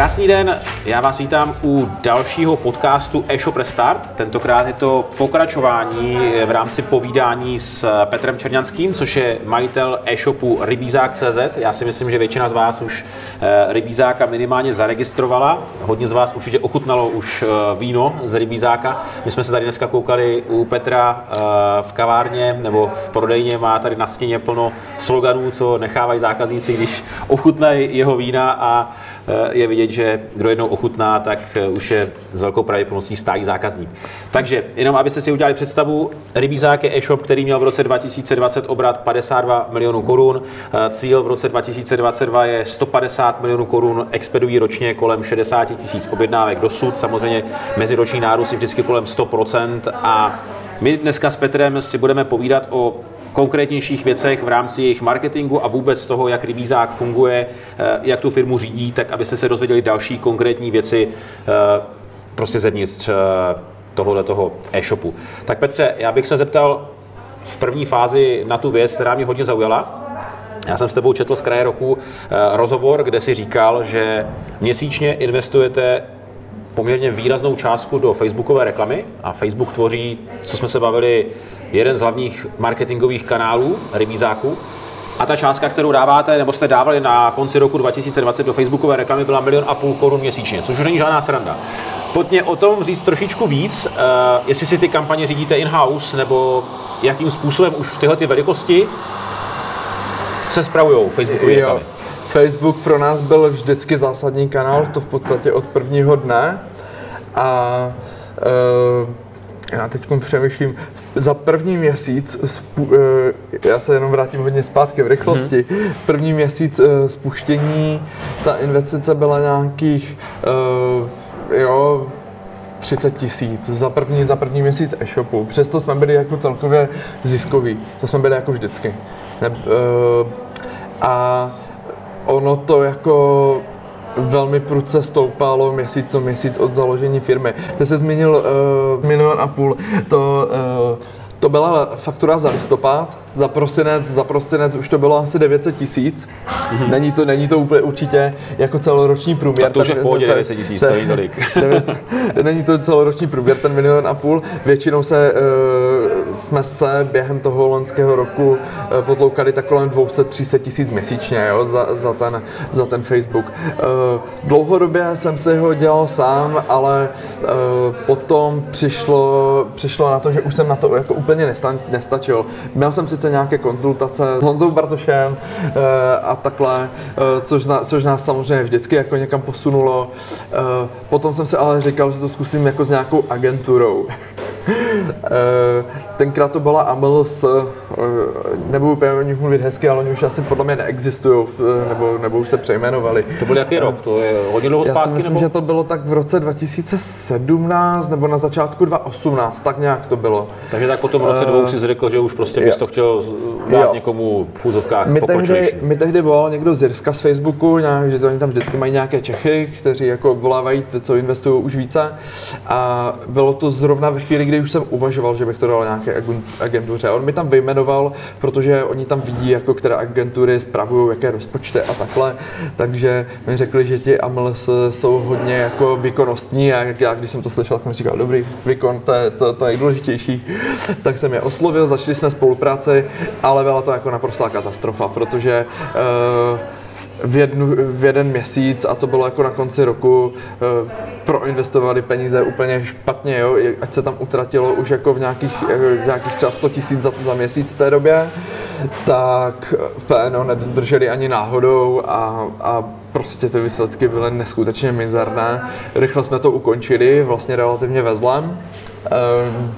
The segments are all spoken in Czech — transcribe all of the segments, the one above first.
Krásný den, já vás vítám u dalšího podcastu e-shop Restart. Tentokrát je to pokračování v rámci povídání s Petrem Čerňanským, což je majitel e-shopu rybízák.cz. Já si myslím, že většina z vás už eh, rybízáka minimálně zaregistrovala. Hodně z vás určitě ochutnalo už eh, víno z rybízáka. My jsme se tady dneska koukali u Petra eh, v kavárně nebo v prodejně, má tady na stěně plno sloganů, co nechávají zákazníci, když ochutnají jeho vína a je vidět, že kdo jednou ochutná, tak eh, už je s velkou pravděpodobností stálý zákazník. Takže jenom abyste si udělali představu, Rybízák je e-shop, který měl v roce 2020 obrat 52 milionů korun. Eh, cíl v roce 2022 je 150 milionů korun, expedují ročně kolem 60 tisíc objednávek dosud. Samozřejmě meziroční nárůst je vždycky kolem 100% a my dneska s Petrem si budeme povídat o konkrétnějších věcech v rámci jejich marketingu a vůbec toho, jak Rybízák funguje, eh, jak tu firmu řídí, tak abyste se dozvěděli další konkrétní věci eh, prostě zevnitř eh, tohohle toho e-shopu. Tak Petře, já bych se zeptal v první fázi na tu věc, která mě hodně zaujala. Já jsem s tebou četl z kraje roku rozhovor, kde si říkal, že měsíčně investujete poměrně výraznou částku do facebookové reklamy a Facebook tvoří, co jsme se bavili, jeden z hlavních marketingových kanálů rybízáků. A ta částka, kterou dáváte, nebo jste dávali na konci roku 2020 do facebookové reklamy, byla milion a půl korun měsíčně, což není žádná sranda. Pojďme o tom říct trošičku víc, uh, jestli si ty kampaně řídíte in-house, nebo jakým způsobem už v tyhle ty velikosti se spravují Facebookové reklamy. Facebook pro nás byl vždycky zásadní kanál, to v podstatě od prvního dne. A uh, já teď přemýšlím, za první měsíc, eh, já se jenom vrátím hodně zpátky v rychlosti, mm-hmm. první měsíc eh, spuštění, ta investice byla nějakých, jo, 30 tisíc za první, za první měsíc e-shopu. Přesto jsme byli jako celkově ziskoví. To jsme byli jako vždycky. Ne, a ono to jako velmi prudce stoupalo měsíc co měsíc od založení firmy. Ty se zmínil uh, milion a půl. To, uh, to byla faktura za listopad, za prosinec, za prosinec už to bylo asi 900 tisíc. Mm-hmm. Není, to, není to úplně určitě jako celoroční průměr. Tak to už je v pohodě 900 tisíc, to není tolik. není to celoroční průměr, ten milion a půl. Většinou se, uh, jsme se během toho loňského roku uh, potloukali tak kolem 200-300 tisíc měsíčně jo, za, za, ten, za ten Facebook. Uh, dlouhodobě jsem si ho dělal sám, ale uh, potom přišlo, přišlo na to, že už jsem na to jako úplně nesta, nestačil. Měl jsem si sice nějaké konzultace s Honzou Bartošem eh, a takhle, eh, což, což nás samozřejmě vždycky jako někam posunulo. Eh, potom jsem si ale říkal, že to zkusím jako s nějakou agenturou. Tenkrát to byla AMLS, eh, nebudu úplně o nich mluvit hezky, ale oni už asi podle mě neexistují, nebo, nebo už se přejmenovali. To byl jaký rok? To je hodně dlouho zpátky? Já si myslím, nebo? že to bylo tak v roce 2017 nebo na začátku 2018, tak nějak to bylo. Takže tak po tom roce dvou si řekl, že už prostě bys to chtěl dát jo. někomu v fúzovkách my tehdy, mi tehdy volal někdo z Jirska z Facebooku, nějak, že to oni tam vždycky mají nějaké Čechy, kteří jako volávají, co investují už více. A bylo to zrovna ve chvíli, kdy už jsem uvažoval, že bych to dal nějaké agentuře. On mi tam vyjmenoval, protože oni tam vidí, jako které agentury spravují, jaké rozpočty a takhle. Takže mi řekli, že ti AMLS jsou hodně jako výkonnostní a já, když jsem to slyšel, tak jsem říkal, dobrý, výkon, to je to, to nejdůležitější. tak jsem je oslovil, začali jsme ale byla to jako naprostá katastrofa, protože uh, v, jednu, v jeden měsíc a to bylo jako na konci roku, eh, proinvestovali peníze úplně špatně, jo, ať se tam utratilo už jako v nějakých, v nějakých třeba 100 tisíc za, za měsíc v té době, tak v PNO nedrželi ani náhodou a, a prostě ty výsledky byly neskutečně mizerné. Rychle jsme to ukončili, vlastně relativně ve zlém. Um,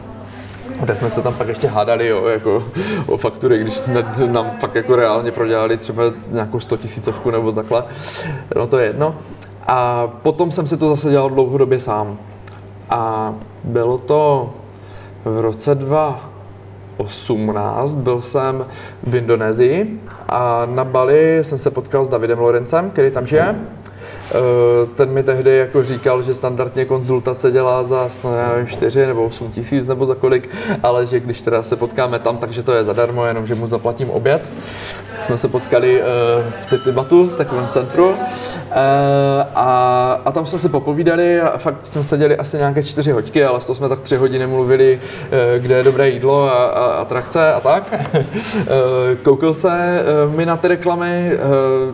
kde jsme se tam pak ještě hádali jo, jako, o faktury, když nám fakt jako reálně prodělali třeba nějakou 100 tisícovku nebo takhle. No to je jedno. A potom jsem si to zase dělal dlouhodobě sám. A bylo to v roce 2018, byl jsem v Indonésii a na Bali jsem se potkal s Davidem Lorencem, který tam žije. Eh, ten mi tehdy jako říkal, že standardně konzultace dělá za já nevím, 4 nebo 8 tisíc nebo za kolik, ale že když teda se potkáme tam, takže to je zadarmo, jenom že mu zaplatím oběd. Jsme se potkali uh, v Titibatu, v takovém centru uh, a, a tam jsme si popovídali a fakt jsme seděli asi nějaké čtyři hoďky, ale z toho jsme tak tři hodiny mluvili, uh, kde je dobré jídlo a, a atrakce a tak. koukal se mi na ty reklamy,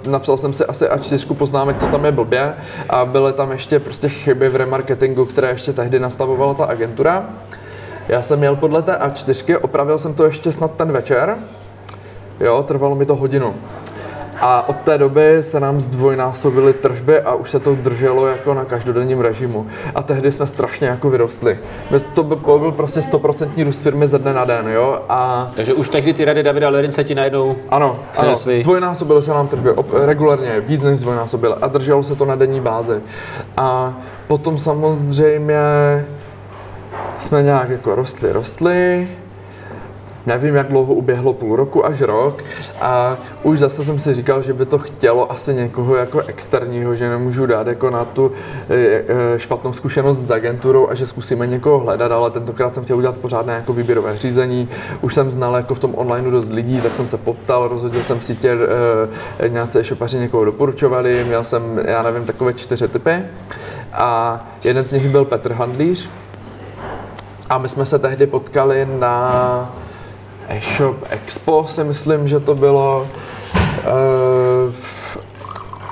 napsal jsem si asi A4 poznámek, co tam je blbě a byly tam ještě prostě chyby v remarketingu, které ještě tehdy nastavovala ta agentura. Já jsem měl podle té A4, opravil jsem to ještě snad ten večer, jo, trvalo mi to hodinu. A od té doby se nám zdvojnásobily tržby a už se to drželo jako na každodenním režimu. A tehdy jsme strašně jako vyrostli. To byl, prostě stoprocentní růst firmy ze dne na den, jo. A... Takže už tehdy ty rady Davida Lerince ti najednou Ano, ano zdvojnásobily se nám tržby, op, regulárně, víc než zdvojnásobily a drželo se to na denní bázi. A potom samozřejmě jsme nějak jako rostli, rostli, nevím, jak dlouho uběhlo, půl roku až rok. A už zase jsem si říkal, že by to chtělo asi někoho jako externího, že nemůžu dát jako na tu e, e, špatnou zkušenost s agenturou a že zkusíme někoho hledat, ale tentokrát jsem chtěl udělat pořádné jako výběrové řízení. Už jsem znal jako v tom online dost lidí, tak jsem se poptal, rozhodil jsem si tě, e, nějací šopaři někoho doporučovali, měl jsem, já nevím, takové čtyři typy. A jeden z nich byl Petr Handlíř, a my jsme se tehdy potkali na e-shop Expo, si myslím, že to bylo. Uh,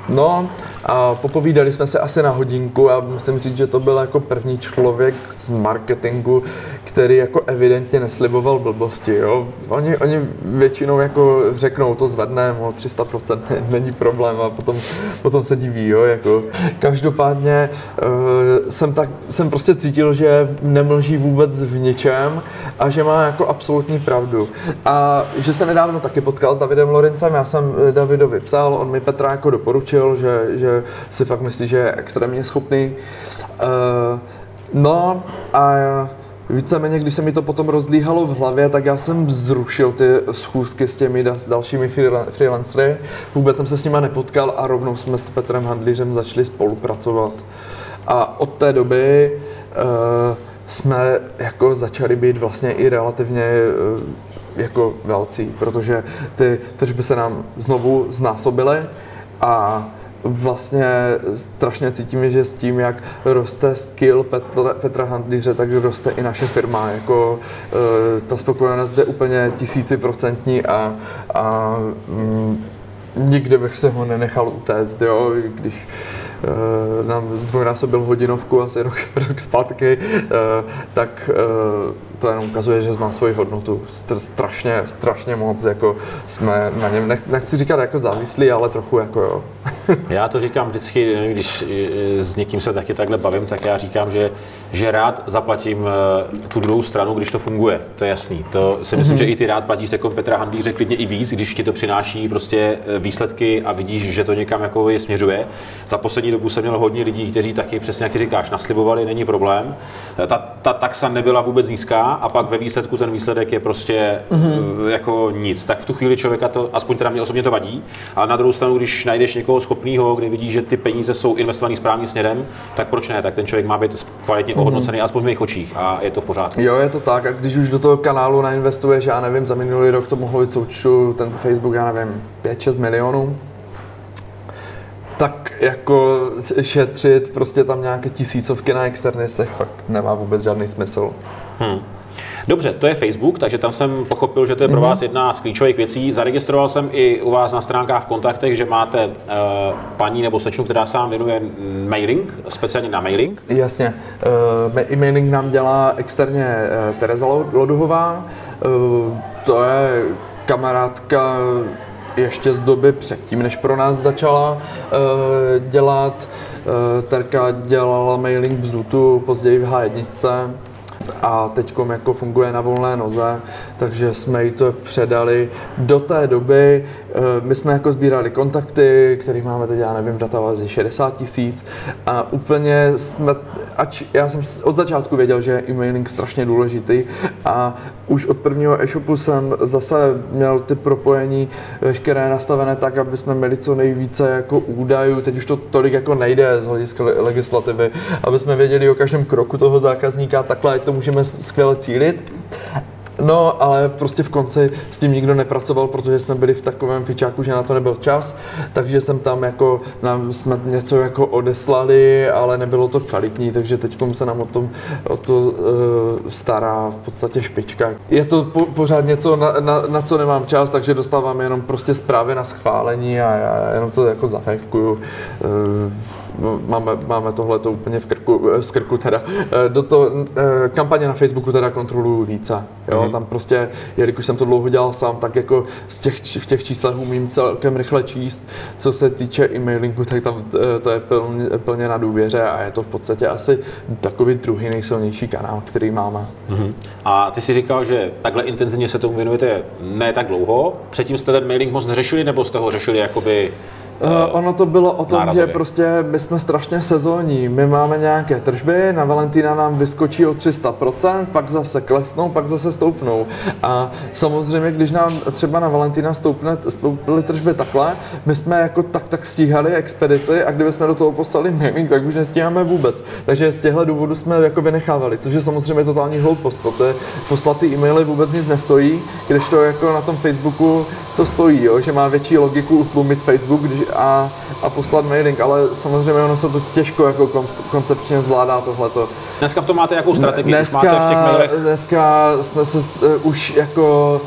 no, a popovídali jsme se asi na hodinku a musím říct, že to byl jako první člověk z marketingu, který jako evidentně nesliboval blbosti, jo. Oni, oni většinou jako řeknou, to zvedneme o 300%, není problém a potom, potom se diví, jo, jako. Každopádně uh, jsem, tak, jsem prostě cítil, že nemlží vůbec v ničem a že má jako absolutní pravdu. A že se nedávno taky potkal s Davidem Lorencem, já jsem eh, Davidovi psal, on mi Petra jako doporučil, že, že si fakt myslí, že je extrémně schopný. Uh, no a Víceméně, když se mi to potom rozlíhalo v hlavě, tak já jsem zrušil ty schůzky s těmi dalšími freelancery. Vůbec jsem se s nimi nepotkal a rovnou jsme s Petrem Handlířem začali spolupracovat. A od té doby uh, jsme jako začali být vlastně i relativně uh, jako velcí, protože ty tržby se nám znovu znásobily a vlastně strašně cítíme, že s tím, jak roste skill Petra, Petra Handlíře, tak roste i naše firma. Jako, e, ta spokojenost je úplně tisíciprocentní a, a mm, nikdy bych se ho nenechal utéct, jo, když e, nám zdvojnásobil hodinovku asi rok, rok zpátky, e, tak to jenom ukazuje, že zná svoji hodnotu. Strašně, strašně moc, jako jsme na něm, nechci říkat jako závislí, ale trochu jako jo. já to říkám vždycky, když s někým se taky takhle bavím, tak já říkám, že, že rád zaplatím eh, tu druhou stranu, když to funguje. To je jasný. To si myslím, mm-hmm. že i ty rád platíš jako Petra Handlíře klidně i víc, když ti to přináší prostě eh, výsledky a vidíš, že to někam jako je směřuje. Za poslední dobu jsem měl hodně lidí, kteří taky přesně jak říkáš, naslibovali, není problém. Ta, ta taxa nebyla vůbec nízká, a pak ve výsledku ten výsledek je prostě mm-hmm. jako nic. Tak v tu chvíli člověka to, aspoň teda mě osobně to vadí. A na druhou stranu, když najdeš někoho schopného, kdy vidíš, že ty peníze jsou investované správným směrem, tak proč ne? Tak ten člověk má být kvalitně mm-hmm. ohodnocený, aspoň v mých očích a je to v pořádku. Jo, je to tak. A když už do toho kanálu nainvestuješ, já nevím, za minulý rok to mohlo být součtu ten Facebook, já nevím, 5-6 milionů, tak jako šetřit prostě tam nějaké tisícovky na externistech fakt nemá vůbec žádný smysl. Hmm. Dobře, to je Facebook, takže tam jsem pochopil, že to je pro mhm. vás jedna z klíčových věcí. Zaregistroval jsem i u vás na stránkách v kontaktech, že máte uh, paní nebo slečnu, která sám věnuje mailing, speciálně na mailing. Jasně. Uh, e-mailing nám dělá externě uh, Tereza Loduhová. Uh, to je kamarádka ještě z doby předtím, než pro nás začala uh, dělat. Terka dělala mailing v Zutu, později v H1 a teď jako funguje na volné noze, takže jsme jí to předali. Do té doby eh, my jsme jako sbírali kontakty, kterých máme teď, já nevím, v databázi 60 tisíc a úplně jsme, ač já jsem od začátku věděl, že je e-mailing strašně důležitý a už od prvního e-shopu jsem zase měl ty propojení veškeré nastavené tak, aby jsme měli co nejvíce jako údajů, teď už to tolik jako nejde z hlediska legislativy, aby jsme věděli o každém kroku toho zákazníka, takhle to můžeme skvěle cílit. No, ale prostě v konci s tím nikdo nepracoval, protože jsme byli v takovém fičáku, že na to nebyl čas, takže jsem tam jako, nám jsme něco jako odeslali, ale nebylo to kvalitní, takže teď se nám o, tom, o to uh, stará v podstatě špička. Je to po, pořád něco, na, na, na, co nemám čas, takže dostávám jenom prostě zprávy na schválení a já jenom to jako zafejvkuju. Uh, No, máme, máme tohle to úplně v krku, z krku teda. Eh, do to, eh, kampaně na Facebooku teda kontroluju více. Jo? Mm-hmm. Tam prostě, jelikož jsem to dlouho dělal sám, tak jako z těch, v těch číslech umím celkem rychle číst. Co se týče e-mailingu, tak tam eh, to je plně, plně na důvěře a je to v podstatě asi takový druhý nejsilnější kanál, který máme. Mm-hmm. A ty si říkal, že takhle intenzivně se tomu věnujete ne tak dlouho. Předtím jste ten mailing moc neřešili, nebo jste ho řešili jakoby Uh, ono to bylo o tom, nárazově. že prostě my jsme strašně sezónní. My máme nějaké tržby, na Valentína nám vyskočí o 300%, pak zase klesnou, pak zase stoupnou. A samozřejmě, když nám třeba na Valentína stoupne, stoupily tržby takhle, my jsme jako tak tak stíhali expedici a kdyby jsme do toho poslali mailing, tak už nestíháme vůbec. Takže z těchto důvodů jsme jako vynechávali, což je samozřejmě totální hloupost, protože poslat ty e-maily vůbec nic nestojí, když to jako na tom Facebooku to stojí, jo, že má větší logiku utlumit Facebook když, a, a poslat mailing, ale samozřejmě ono se to těžko jako koncepčně zvládá tohleto. Dneska v tom máte jakou strategii? Dneska, máte v těch mailech... dneska jsme se uh, už jako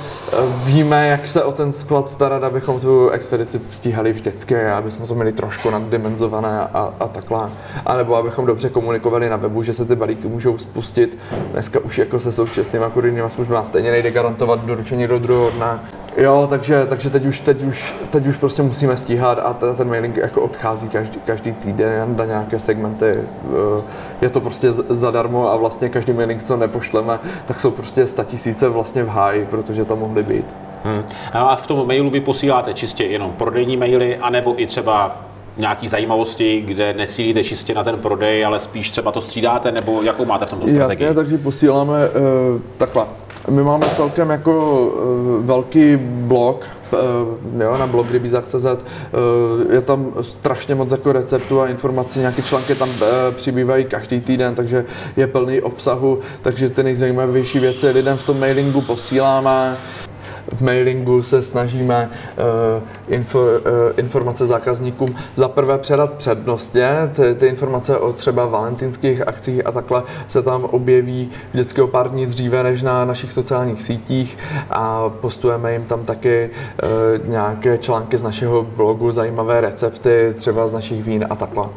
víme, jak se o ten sklad starat, abychom tu expedici stíhali vždycky, aby jsme to měli trošku naddimenzované a, a takhle. A nebo abychom dobře komunikovali na webu, že se ty balíky můžou spustit. Dneska už jako se současnými kurýrními službami stejně nejde garantovat doručení do druhého dne. Jo, takže, takže teď, už, teď, už, teď už prostě musíme stíhat a ten mailing jako odchází každý, každý týden na nějaké segmenty. Eh, je to prostě zadarmo a vlastně každý mailing, co nepošleme, tak jsou prostě tisíce vlastně v háji, protože tam mohly být. Hmm. A v tom mailu vy posíláte čistě jenom prodejní maily, anebo i třeba nějaký zajímavosti, kde necílíte čistě na ten prodej, ale spíš třeba to střídáte, nebo jakou máte v tom strategii? Jasně, takže posíláme uh, takhle. My máme celkem jako uh, velký blog, uh, jo, na blog rybízak.cz, uh, je tam strašně moc jako receptů a informací, nějaké články tam uh, přibývají každý týden, takže je plný obsahu, takže ty nejzajímavější věci lidem v tom mailingu posíláme v mailingu se snažíme uh, info, uh, informace zákazníkům za prvé předat přednostně, ty, ty informace o třeba valentínských akcích a takhle se tam objeví vždycky o pár dní dříve než na našich sociálních sítích a postujeme jim tam taky uh, nějaké články z našeho blogu, zajímavé recepty, třeba z našich vín a takhle.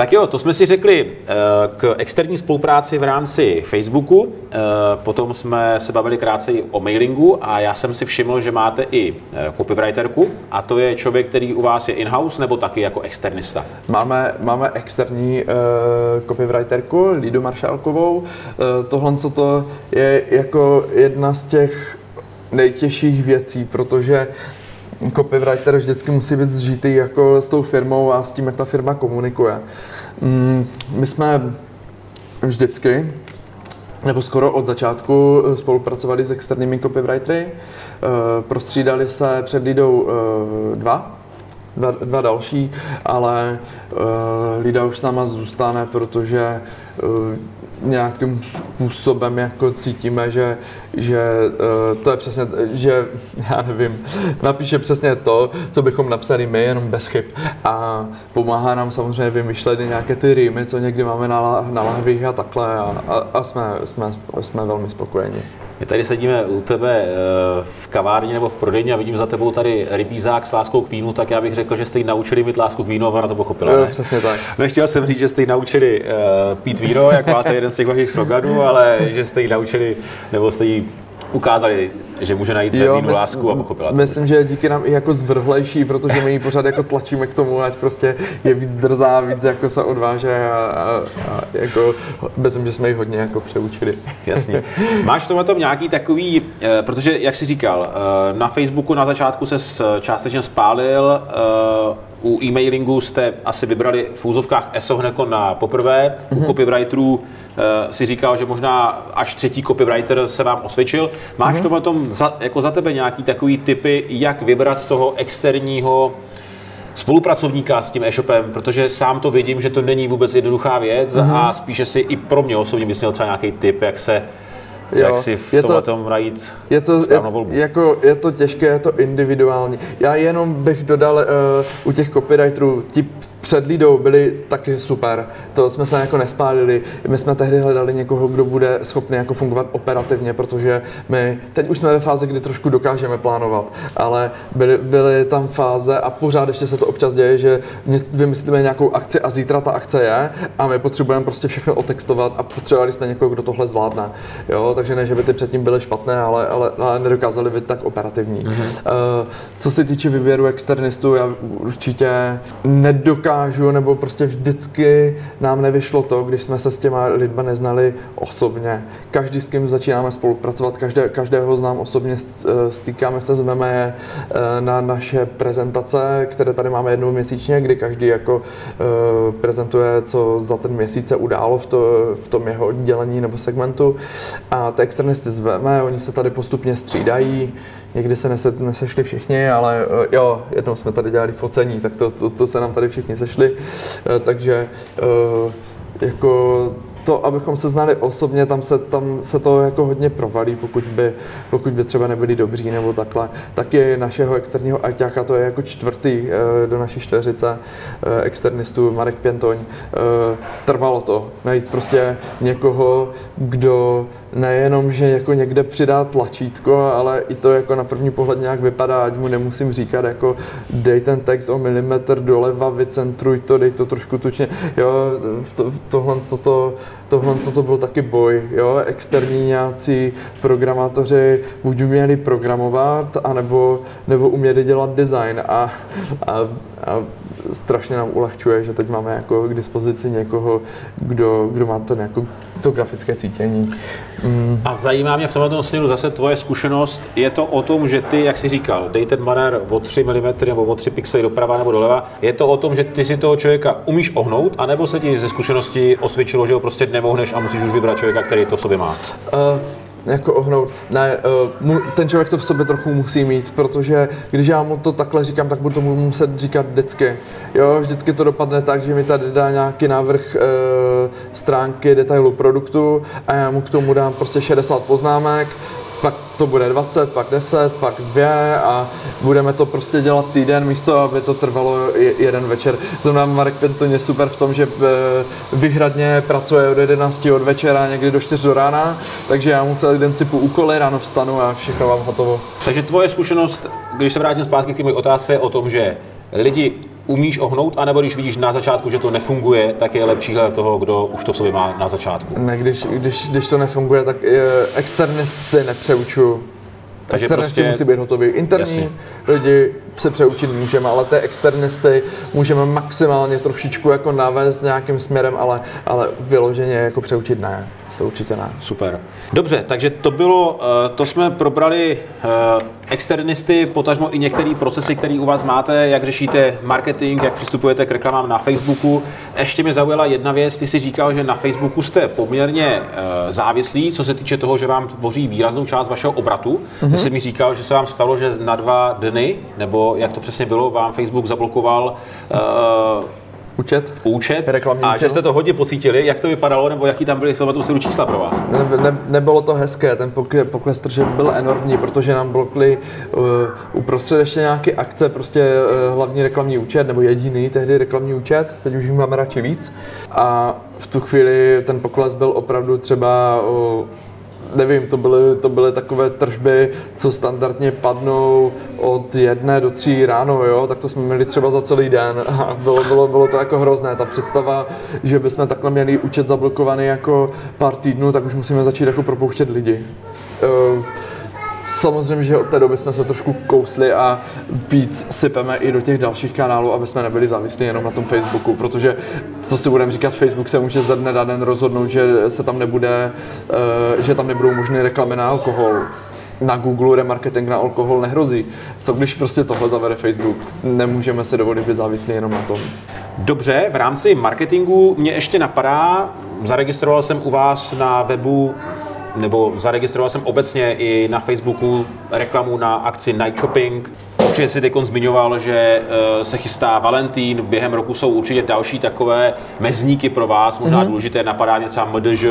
Tak jo, to jsme si řekli eh, k externí spolupráci v rámci Facebooku, eh, potom jsme se bavili krátce o mailingu a já jsem si všiml, že máte i eh, copywriterku a to je člověk, který u vás je in-house nebo taky jako externista? Máme, máme externí uh, copywriterku, Lidu Maršálkovou. Uh, tohle co to je jako jedna z těch nejtěžších věcí, protože copywriter vždycky musí být zžitý jako s tou firmou a s tím, jak ta firma komunikuje. Mm, my jsme vždycky, nebo skoro od začátku eh, spolupracovali s externími copywritery. Eh, prostřídali se před Lidou eh, dva, dva, dva další, ale Lida už s náma zůstane, protože nějakým způsobem jako cítíme, že, že uh, to je přesně, že já nevím, napíše přesně to, co bychom napsali my, jenom bez chyb. A pomáhá nám samozřejmě vymýšlet nějaké ty rýmy, co někdy máme na, na lahvích a takhle a, a, a jsme, jsme, jsme velmi spokojeni. My tady sedíme u tebe eh, v kavárně nebo v prodejně a vidím za tebou tady rybízák s láskou k vínu, tak já bych řekl, že jste jí naučili mít lásku k vínu a ona to pochopila. Ne? Přesně tak. Nechtěl jsem říct, že jste jí naučili uh, pít víno, jak máte jeden z těch vašich sloganů, ale že jste jí naučili, nebo jste jí ukázali že může najít jo, vínu lásku a pochopila Myslím, že díky nám i jako zvrhlejší, protože my ji pořád jako tlačíme k tomu, ať prostě je víc drzá, víc jako se odváže a, a, a jako myslím, že jsme ji hodně jako přeučili. Jasně. Máš v tomhle tom nějaký takový, eh, protože jak jsi říkal, eh, na Facebooku na začátku se částečně spálil, eh, u e-mailingu jste asi vybrali v úzovkách ESO hned na poprvé, mm-hmm. u mhm. copywriterů Eh, si říkal, že možná až třetí copywriter se vám osvědčil. Máš mm-hmm. v tom za, jako za tebe nějaký takový typy, jak vybrat toho externího spolupracovníka s tím e-shopem, protože sám to vidím, že to není vůbec jednoduchá věc mm-hmm. a spíše si i pro mě osobně bys měl třeba nějaký tip, jak se jak si v je tomhle tom najít je to, je, volbu. jako, je to těžké, je to individuální. Já jenom bych dodal uh, u těch copywriterů, ti před Lidou byli taky super. To jsme se jako nespálili. My jsme tehdy hledali někoho, kdo bude schopný jako fungovat operativně, protože my teď už jsme ve fázi, kdy trošku dokážeme plánovat, ale byly, byly tam fáze a pořád ještě se to občas děje, že vymyslíme nějakou akci a zítra ta akce je a my potřebujeme prostě všechno otextovat a potřebovali jsme někoho, kdo tohle zvládne. Jo, takže ne, že by ty předtím byly špatné, ale, ale, ale nedokázali být tak operativní. Mm-hmm. Uh, co se týče výběru externistů, já určitě nedokážu nedokážu, nebo prostě vždycky nám nevyšlo to, když jsme se s těma lidma neznali osobně. Každý, s kým začínáme spolupracovat, každé, každého znám osobně, eh, stýkáme se, zveme je eh, na naše prezentace, které tady máme jednou měsíčně, kdy každý jako eh, prezentuje, co za ten měsíc se událo v, to, v tom jeho oddělení nebo segmentu. A ty externisty zveme, oni se tady postupně střídají, Někdy se nese, nesešli všichni, ale eh, jo, jednou jsme tady dělali focení, tak to, to, to se nám tady všichni sešli. Eh, takže eh, jako to, abychom se znali osobně, tam se, tam se to jako hodně provalí, pokud by, pokud by třeba nebyli dobří nebo takhle. Taky našeho externího ajťáka, to je jako čtvrtý do naší čtveřice externistů, Marek Pěntoň. Trvalo to najít prostě někoho, kdo nejenom, že jako někde přidá tlačítko, ale i to jako na první pohled nějak vypadá, ať mu nemusím říkat jako dej ten text o milimetr doleva, vycentruj to, dej to trošku tučně, jo, to, tohle, co to, tohle, co to byl taky boj, jo, externí nějací programátoři buď uměli programovat, anebo, nebo uměli dělat design a, a, a strašně nám ulehčuje, že teď máme jako k dispozici někoho, kdo, kdo má ten jako to grafické cítění. Mm. A zajímá mě v tomto směru zase tvoje zkušenost. Je to o tom, že ty, jak jsi říkal, dej ten banner o 3 mm nebo o 3 pixely doprava nebo doleva. Je to o tom, že ty si toho člověka umíš ohnout, anebo se ti ze zkušenosti osvědčilo, že ho prostě nemohneš a musíš už vybrat člověka, který to v sobě má? Uh, jako ohnout. Ne, uh, ten člověk to v sobě trochu musí mít, protože když já mu to takhle říkám, tak budu tomu muset říkat vždycky. Jo, vždycky to dopadne tak, že mi tady dá nějaký návrh uh, stránky detailu produktu a já mu k tomu dám prostě 60 poznámek, pak to bude 20, pak 10, pak 2 a budeme to prostě dělat týden místo, aby to trvalo jeden večer. Znamená Marek Penton je super v tom, že eh, vyhradně pracuje od 11 od večera někdy do 4 do rána, takže já mu celý den sypu úkoly, ráno vstanu a všechno mám hotovo. Takže tvoje zkušenost, když se vrátím zpátky k té otázce o tom, že lidi umíš ohnout, anebo když vidíš na začátku, že to nefunguje, tak je lepší hledat toho, kdo už to v sobě má na začátku. Ne, když, když, když to nefunguje, tak externisty nepřeučuju. Takže externisty prostě... musí být hotový. Interní Jasně. lidi se přeučit můžeme, ale ty externisty můžeme maximálně trošičku jako navést nějakým směrem, ale, ale vyloženě jako přeučit ne to určitě ne. Super. Dobře, takže to bylo, eh, to jsme probrali eh, externisty, potažmo i některé procesy, které u vás máte, jak řešíte marketing, jak přistupujete k reklamám na Facebooku. Ještě mě zaujala jedna věc, ty si říkal, že na Facebooku jste poměrně eh, závislí, co se týče toho, že vám tvoří výraznou část vašeho obratu. Mm-hmm. Ty mhm. jsi mi říkal, že se vám stalo, že na dva dny, nebo jak to přesně bylo, vám Facebook zablokoval uh, účet, účet reklamní a účet. že jste to hodně pocítili, jak to vypadalo, nebo jaký tam byly v stylu čísla pro vás? Ne, ne, nebylo to hezké, ten pokles tržeb byl enormní, protože nám blokli uh, uprostřed ještě nějaké akce, prostě uh, hlavní reklamní účet, nebo jediný tehdy reklamní účet, teď už jich máme radši víc. A v tu chvíli ten pokles byl opravdu třeba uh, nevím, to byly, to byly takové tržby, co standardně padnou od jedné do tří ráno, jo, tak to jsme měli třeba za celý den a bylo, bylo, bylo to jako hrozné. Ta představa, že bychom takhle měli účet zablokovaný jako pár týdnů, tak už musíme začít jako propouštět lidi. Uh, Samozřejmě, že od té doby jsme se trošku kousli a víc sypeme i do těch dalších kanálů, aby jsme nebyli závislí jenom na tom Facebooku, protože co si budeme říkat, Facebook se může ze dne na den rozhodnout, že se tam nebude, eh, že tam nebudou možné reklamy na alkohol. Na Google remarketing na alkohol nehrozí. Co když prostě tohle zavede Facebook? Nemůžeme se dovolit být závislí jenom na tom. Dobře, v rámci marketingu mě ještě napadá, zaregistroval jsem u vás na webu nebo zaregistroval jsem obecně i na Facebooku reklamu na akci Night Shopping. Určitě si teď zmiňoval, že uh, se chystá Valentín, během roku jsou určitě další takové mezníky pro vás, možná mm-hmm. důležité napadá třeba MDŽ,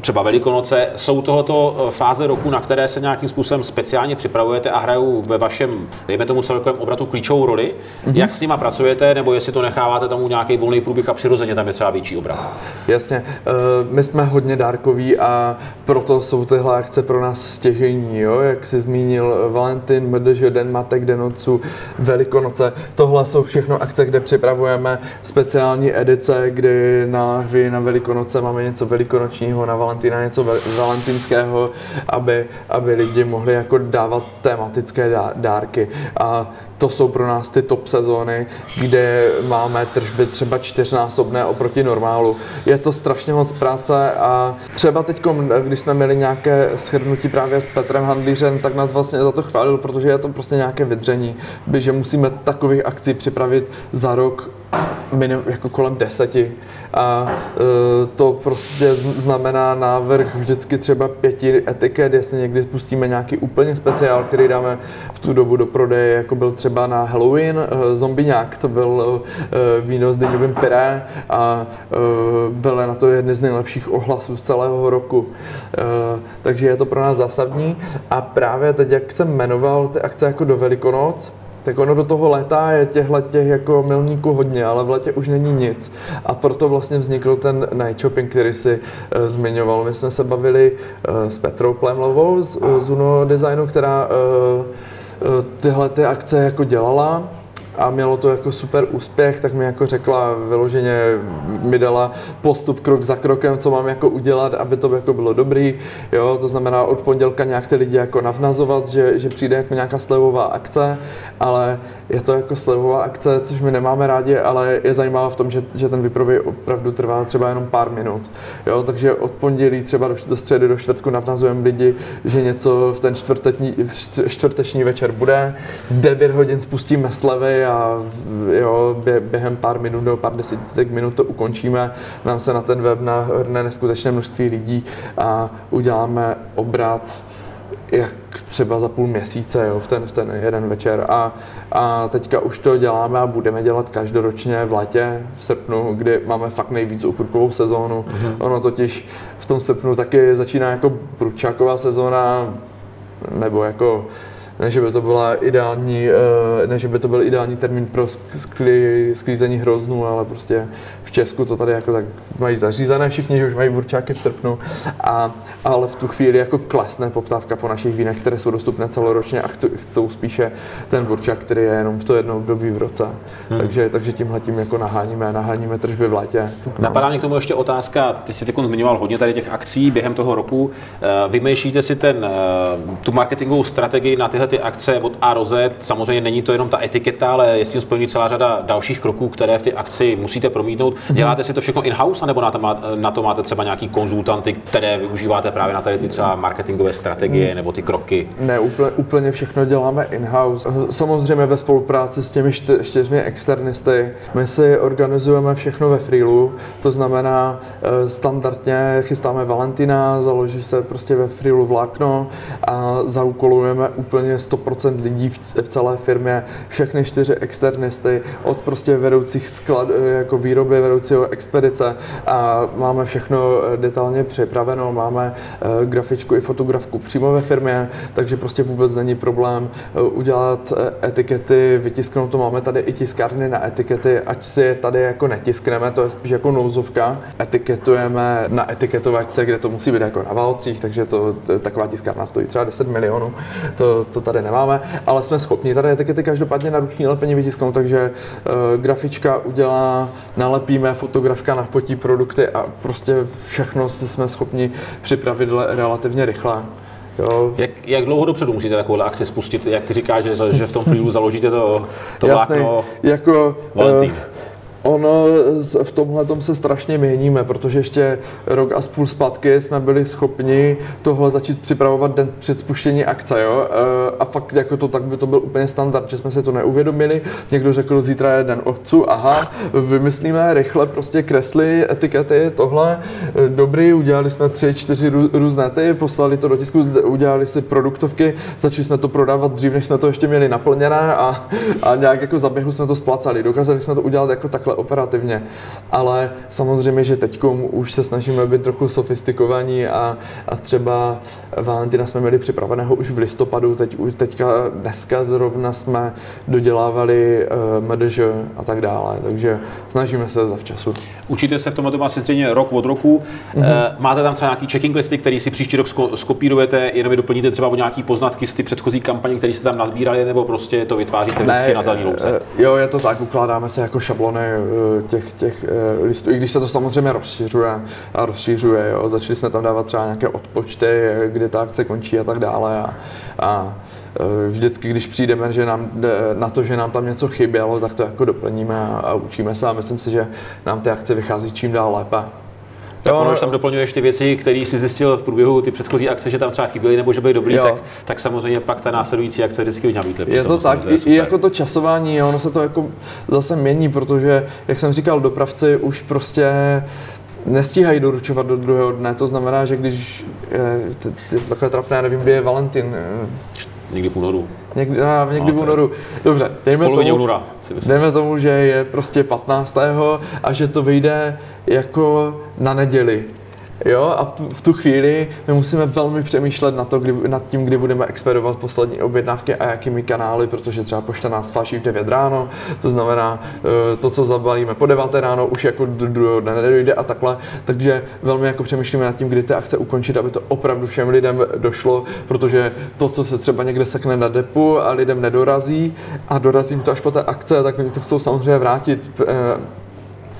třeba Velikonoce. Jsou tohoto eh, fáze roku, na které se nějakým způsobem speciálně připravujete a hrajou ve vašem, dejme tomu celkovém obratu klíčovou roli? Mm-hmm. Jak s nima pracujete, nebo jestli to necháváte tomu nějaký volný průběh a přirozeně tam je třeba větší obrat? Jasně, eh, my jsme hodně dárkoví a proto jsou tyhle akce pro nás stěžení, jo? jak jsi zmínil Valentin, MDŽ, Den matek, Den otců, Velikonoce. Tohle jsou všechno akce, kde připravujeme speciální edice, kdy na, na Velikonoce máme něco velikonočního, na Valentína něco valentinského, aby, aby lidi mohli jako dávat tematické dárky. A to jsou pro nás ty top sezóny, kde máme tržby třeba čtyřnásobné oproti normálu. Je to strašně moc práce a třeba teď, když jsme měli nějaké shrnutí právě s Petrem Handlířem, tak nás vlastně za to chválil, protože je to prostě nějaké vydření, že musíme takových akcí připravit za rok minim, jako kolem deseti a e, to prostě znamená návrh vždycky třeba pěti etiket, jestli někdy pustíme nějaký úplně speciál, který dáme v tu dobu do prodeje, jako byl třeba na Halloween e, zombiňák, to byl e, víno s dyňovým pyré a byly na to jedny z nejlepších ohlasů z celého roku. Takže je to pro nás zásadní a právě teď, jak jsem jmenoval ty akce jako do Velikonoc, tak ono do toho léta je těchhle těch jako milníků hodně, ale v letě už není nic. A proto vlastně vznikl ten night shopping, který si uh, zmiňoval. My jsme se bavili uh, s Petrou Plemlovou z, uh, z Uno Designu, která uh, tyhle ty akce jako dělala a mělo to jako super úspěch, tak mi jako řekla vyloženě, mi dala postup krok za krokem, co mám jako udělat, aby to jako bylo dobrý, jo, to znamená od pondělka nějak ty lidi jako navnazovat, že, že přijde jako nějaká slevová akce, ale je to jako slevová akce, což my nemáme rádi, ale je zajímavá v tom, že, že ten vyprodej opravdu trvá třeba jenom pár minut. Jo, takže od pondělí třeba do, do středy, do čtvrtku navnazujeme lidi, že něco v ten čtvrteční, čtvrteční večer bude. V 9 hodin spustíme slevy a jo, bě, během pár minut nebo pár desítek minut to ukončíme. Nám se na ten web nahrne neskutečné množství lidí a uděláme obrat jak třeba za půl měsíce jo, v, ten, v ten jeden večer. A, a teďka už to děláme a budeme dělat každoročně v létě, v srpnu, kdy máme fakt nejvíc uprkovou sezónu. Mm-hmm. Ono totiž v tom srpnu taky začíná jako průčáková sezóna, nebo jako ne, že by to byla ideální, eh, ne, že by to byl ideální termín pro sklízení hroznů, ale prostě v Česku to tady jako tak mají zařízené všichni, že už mají burčáky v srpnu, a, ale v tu chvíli jako klesne poptávka po našich vínech, které jsou dostupné celoročně a chcou spíše ten burčák, který je jenom v to jedno období v roce. Hmm. Takže, takže tímhle tím jako naháníme, naháníme tržby v létě. No. Napadá mě k tomu ještě otázka, teď jste zmiňoval hodně tady těch akcí během toho roku. Eh, vymýšlíte si ten, eh, tu marketingovou strategii na tyhle ty akce od A do Z. Samozřejmě není to jenom ta etiketa, ale je s tím spojený celá řada dalších kroků, které v ty akci musíte promítnout. Mm-hmm. Děláte si to všechno in-house, nebo na to, máte, na to máte třeba nějaký konzultanty, které využíváte právě na tady ty třeba marketingové strategie mm. nebo ty kroky? Ne, úplně, úplně všechno děláme in-house. Samozřejmě ve spolupráci s těmi čty, čtyřmi externisty. My si organizujeme všechno ve freelu, to znamená eh, standardně chystáme Valentina, založí se prostě ve freelu vlákno a zaúkolujeme úplně 100% lidí v, v celé firmě, všechny čtyři externisty, od prostě vedoucích sklad, eh, jako výroby, vedoucího expedice a máme všechno eh, detailně připraveno, máme eh, grafičku i fotografku přímo ve firmě, takže prostě vůbec není problém udělat etikety, vytisknout to, máme tady i tiskárny na etikety, ať si je tady jako netiskneme, to je spíš jako nouzovka, etiketujeme na etiketové akce, kde to musí být jako na válcích, takže to, taková tiskárna stojí třeba 10 milionů, to, to tady nemáme, ale jsme schopni tady etikety každopádně na ruční lepení vytisknout, takže grafička udělá, nalepíme, fotografka nafotí produkty a prostě všechno si jsme schopni připravit relativně rychle. Jo. Jak, jak dlouho dopředu musíte takovou akci spustit? Jak ty říkáš, že, že v tom freelu založíte to, to Jasný, vlákno jako, Valentín? Uh, Ono v tomhle se strašně měníme, protože ještě rok a půl zpátky jsme byli schopni tohle začít připravovat den před spuštění akce. Jo? E, a fakt jako to tak by to byl úplně standard, že jsme si to neuvědomili. Někdo řekl, zítra je den otců, aha, vymyslíme rychle prostě kresly, etikety, tohle. E, dobrý, udělali jsme tři, čtyři různé ty, poslali to do tisku, udělali si produktovky, začali jsme to prodávat dřív, než jsme to ještě měli naplněné a, a nějak jako za běhu jsme to splacali. Dokázali jsme to udělat jako takhle operativně. Ale samozřejmě, že teď už se snažíme být trochu sofistikovaní a, a třeba Valentina jsme měli připraveného už v listopadu, teď, teďka dneska zrovna jsme dodělávali uh, MDŽ a tak dále, takže snažíme se za včasu. Učíte se v tomhle asi stejně rok od roku. Mm-hmm. Máte tam třeba nějaký checking listy, který si příští rok skopírujete, jenom je doplníte třeba o nějaký poznatky z ty předchozí kampaně, které jste tam nazbírali, nebo prostě to vytváříte vždycky na zelený louce? Eh, jo, je to tak, ukládáme se jako šablony těch, těch listů, i když se to samozřejmě rozšiřuje a rozšiřuje. Jo. Začali jsme tam dávat třeba nějaké odpočty, kdy ta akce končí a tak dále. A, a vždycky, když přijdeme že nám, na to, že nám tam něco chybělo, tak to jako doplníme a, a učíme se a myslím si, že nám ty akce vychází čím dál lépe. Tak ono, když tam doplňuješ ty věci, které jsi zjistil v průběhu ty předchozí akce, že tam třeba chyběly nebo že byly dobrý, tak, tak samozřejmě pak ta následující akce vždycky měla být lepší. Je to tak, to je i, jako to časování, ono se to jako zase mění, protože, jak jsem říkal, dopravci už prostě nestíhají doručovat do druhého dne, to znamená, že když je, je to takové trapné, nevím, kdy je Valentin. Někdy v únoru. Někdy, a, někdy v únoru. Dobře, dejme tomu, února, dejme tomu, že je prostě 15. a že to vyjde jako na neděli. Jo, a v tu chvíli my musíme velmi přemýšlet na to, kdy, nad tím, kdy budeme expedovat poslední objednávky a jakými kanály, protože třeba pošta nás flaší v 9 ráno, to znamená, eh, to, co zabalíme po 9 ráno, už jako do druhého dne nedojde a takhle. Takže velmi jako přemýšlíme nad tím, kdy ty akce ukončit, aby to opravdu všem lidem došlo, protože to, co se třeba někde sekne na depu a lidem nedorazí a dorazím to až po té akce, tak oni to chcou samozřejmě vrátit eh,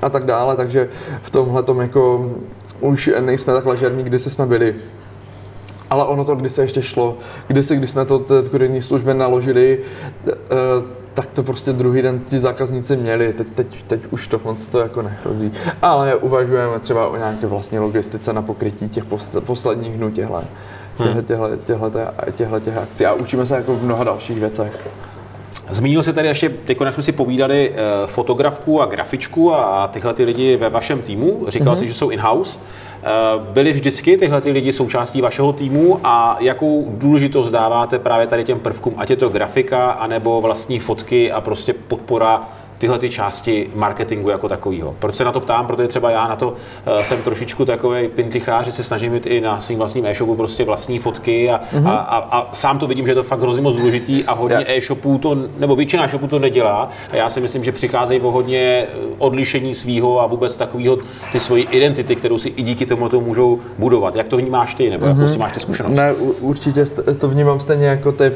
a tak dále, takže v tomhle tom jako už nejsme tak ležerní, kdy jsme byli. Ale ono to kdysi ještě šlo. Kdysi, když jsme to v kurirní službě naložili, eh, tak to prostě druhý den ti zákazníci měli. Teď, teď, teď už tohle to jako nehrozí. Ale uvažujeme třeba o nějaké vlastní logistice na pokrytí těch posledních dnů těchto hmm. těchto, těchto, těchto, těchto akcí. A učíme se jako v mnoha dalších věcech. Zmínil se tady ještě, teď jak jsme si povídali, eh, fotografku a grafičku a tyhle ty lidi ve vašem týmu. Říkal mm-hmm. si, že jsou in-house. Eh, byli vždycky tyhle ty lidi součástí vašeho týmu a jakou důležitost dáváte právě tady těm prvkům, ať je to grafika, anebo vlastní fotky a prostě podpora tyhle ty části marketingu jako takového. Proč se na to ptám? Protože třeba já na to uh, jsem trošičku takový pintichář, že se snažím mít i na svým vlastním e-shopu prostě vlastní fotky a, mm-hmm. a, a, a, sám to vidím, že je to fakt hrozně moc důležitý a hodně yeah. e-shopů to, nebo většina e-shopů to nedělá a já si myslím, že přicházejí o hodně eh, odlišení svého a vůbec takového ty svoji identity, kterou si i díky tomu to můžou budovat. Jak to vnímáš ty, nebo mm-hmm. jak máš ty zkušenost? Ne, určitě to vnímám stejně jako ty, eh,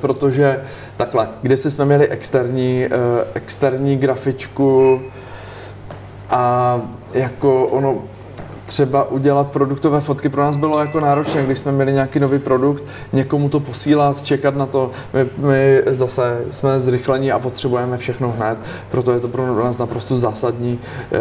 protože takhle, když jsme měli externí, externí hlavní grafičku a jako ono třeba udělat produktové fotky pro nás bylo jako náročné, když jsme měli nějaký nový produkt, někomu to posílat, čekat na to. My, my zase jsme zrychlení a potřebujeme všechno hned, proto je to pro nás naprosto zásadní, eh,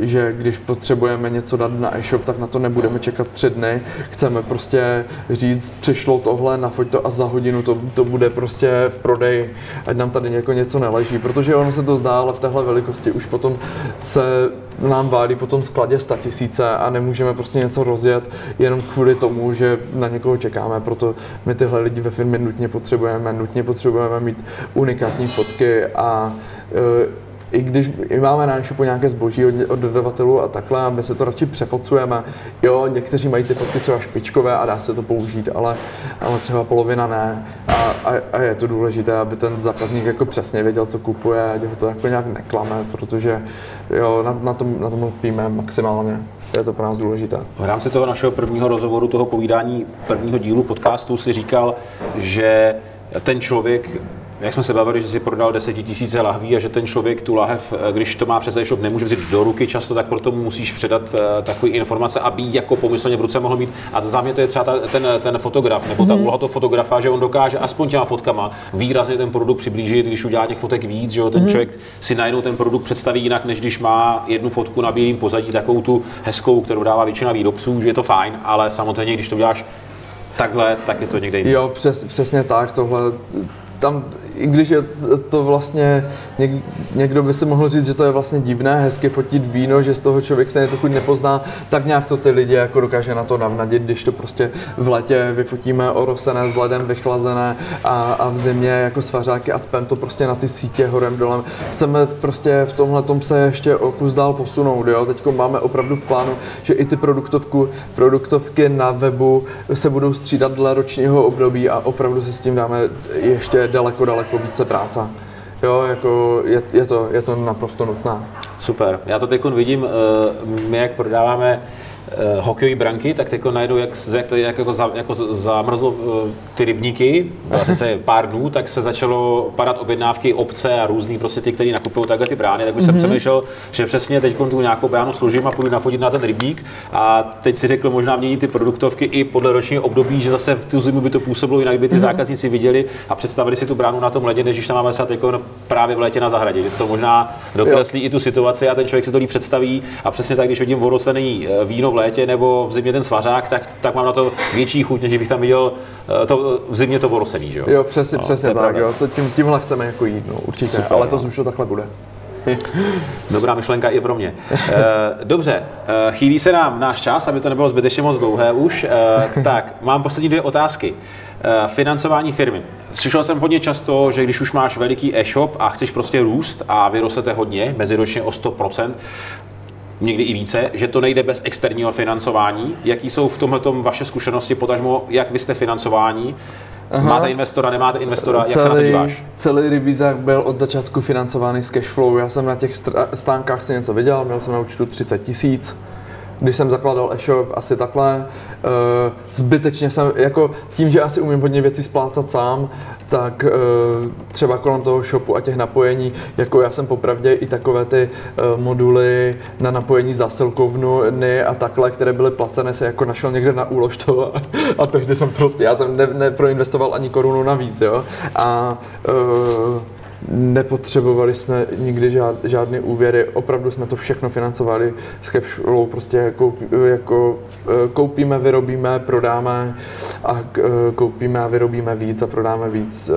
že když potřebujeme něco dát na e-shop, tak na to nebudeme čekat tři dny. Chceme prostě říct, přišlo tohle, nafoť to a za hodinu to, to bude prostě v prodeji, ať nám tady jako něco neleží, protože ono se to zdá, ale v téhle velikosti už potom se nám válí po tom skladě 100 tisíce a nemůžeme prostě něco rozjet jenom kvůli tomu, že na někoho čekáme. Proto my tyhle lidi ve firmě nutně potřebujeme, nutně potřebujeme mít unikátní fotky a e, i když i máme na e nějaké zboží od, od dodavatelů a takhle, my se to radši přefocujeme. Jo, někteří mají ty fotky třeba špičkové a dá se to použít, ale, ale třeba polovina ne. A, a, a, je to důležité, aby ten zákazník jako přesně věděl, co kupuje, ať ho to jako nějak neklame, protože jo, na, na tom, na tom lpíme maximálně je to pro nás důležité. V rámci toho našeho prvního rozhovoru, toho povídání prvního dílu podcastu si říkal, že ten člověk jak jsme se bavili, že si prodal 10 tisíce lahví a že ten člověk tu lahev, eh, když to má přes e-shop, nemůže vzít do ruky často, tak proto mu musíš předat uh, takové informace, aby jako pomyslně v ruce mohl mít. A za mě to je třeba ta, ten, ten fotograf, nebo ta mm-hmm. úloha toho fotografa, že on dokáže aspoň těma fotkama výrazně ten produkt přiblížit, když udělá těch fotek víc, že jo, ten mm-hmm. člověk si najednou ten produkt představí jinak, než když má jednu fotku na bílém pozadí, takovou tu hezkou, kterou dává většina výrobců, že je to fajn, ale samozřejmě, když to uděláš takhle, tak je to někde jinde. Jo, přes, přesně tak, tohle tam, i když je to vlastně, něk, někdo by si mohl říct, že to je vlastně divné, hezky fotit víno, že z toho člověk se trochu nepozná, tak nějak to ty lidi jako dokáže na to navnadit, když to prostě v letě vyfotíme orosené s ledem vychlazené a, a v zimě jako svařáky a spem to prostě na ty sítě horem dolem. Chceme prostě v tomhle tom se ještě o kus dál posunout, jo. Teď máme opravdu v plánu, že i ty produktovku, produktovky na webu se budou střídat dle ročního období a opravdu se s tím dáme ještě daleko, daleko více práce. Jo, jako je, je, to, je to naprosto nutné. Super. Já to teď vidím, eh, my jak prodáváme uh, hokejové branky, tak teď najednou, jak, jak, to, jak jako, za, jako zamrzlo uh, ty rybníky, byla sice pár dnů, tak se začalo padat objednávky obce a různý prostě ty, kteří nakupují takhle ty brány, tak už mm-hmm. jsem mhm. přemýšlel, že přesně teď tu nějakou bránu složím a půjdu nafotit na ten rybník a teď si řekl, možná mění ty produktovky i podle ročního období, že zase v tu zimu by to působilo jinak, by ty mm-hmm. zákazníci viděli a představili si tu bránu na tom ledě, než když tam máme třeba jako právě v létě na zahradě, že to možná dokreslí jo. i tu situaci a ten člověk si to líp představí a přesně tak, když vidím voroslený eh, víno v létě nebo v zimě ten svařák, tak, tak mám na to větší chuť, než bych tam viděl eh, to, v zimě to vorosený, že jo? Jo, přesně, no, přesně tak, jo. To tím, tímhle chceme jako jít, no, určitě, Super, ale to no. už to takhle bude. Dobrá myšlenka i pro mě. Eh, dobře, eh, chýlí se nám náš čas, aby to nebylo zbytečně moc dlouhé už. Tak, mám poslední dvě otázky. Financování firmy. Slyšel jsem hodně často, že když už máš veliký e-shop a chceš prostě růst a vyrostete hodně, meziročně o 100%, někdy i více, že to nejde bez externího financování. Jaký jsou v tomhle vaše zkušenosti, potažmo, jak vy jste financování? Aha. Máte investora, nemáte investora, celý, jak se na to díváš? Celý revizák byl od začátku financovaný z cashflow. Já jsem na těch stánkách si něco viděl, měl jsem na účtu 30 tisíc když jsem zakládal e-shop, asi takhle. Eh, zbytečně jsem, jako tím, že asi umím hodně věcí splácat sám, tak eh, třeba kolem toho shopu a těch napojení, jako já jsem popravdě i takové ty eh, moduly na napojení zásilkovny a takhle, které byly placené, se jako našel někde na úložto a, a tehdy jsem prostě, já jsem ne, neproinvestoval ani korunu navíc, jo. A uh, nepotřebovali jsme nikdy žád, žádné úvěry, opravdu jsme to všechno financovali s cashflow, prostě jako, jako koupíme, vyrobíme, prodáme a koupíme a vyrobíme víc a prodáme víc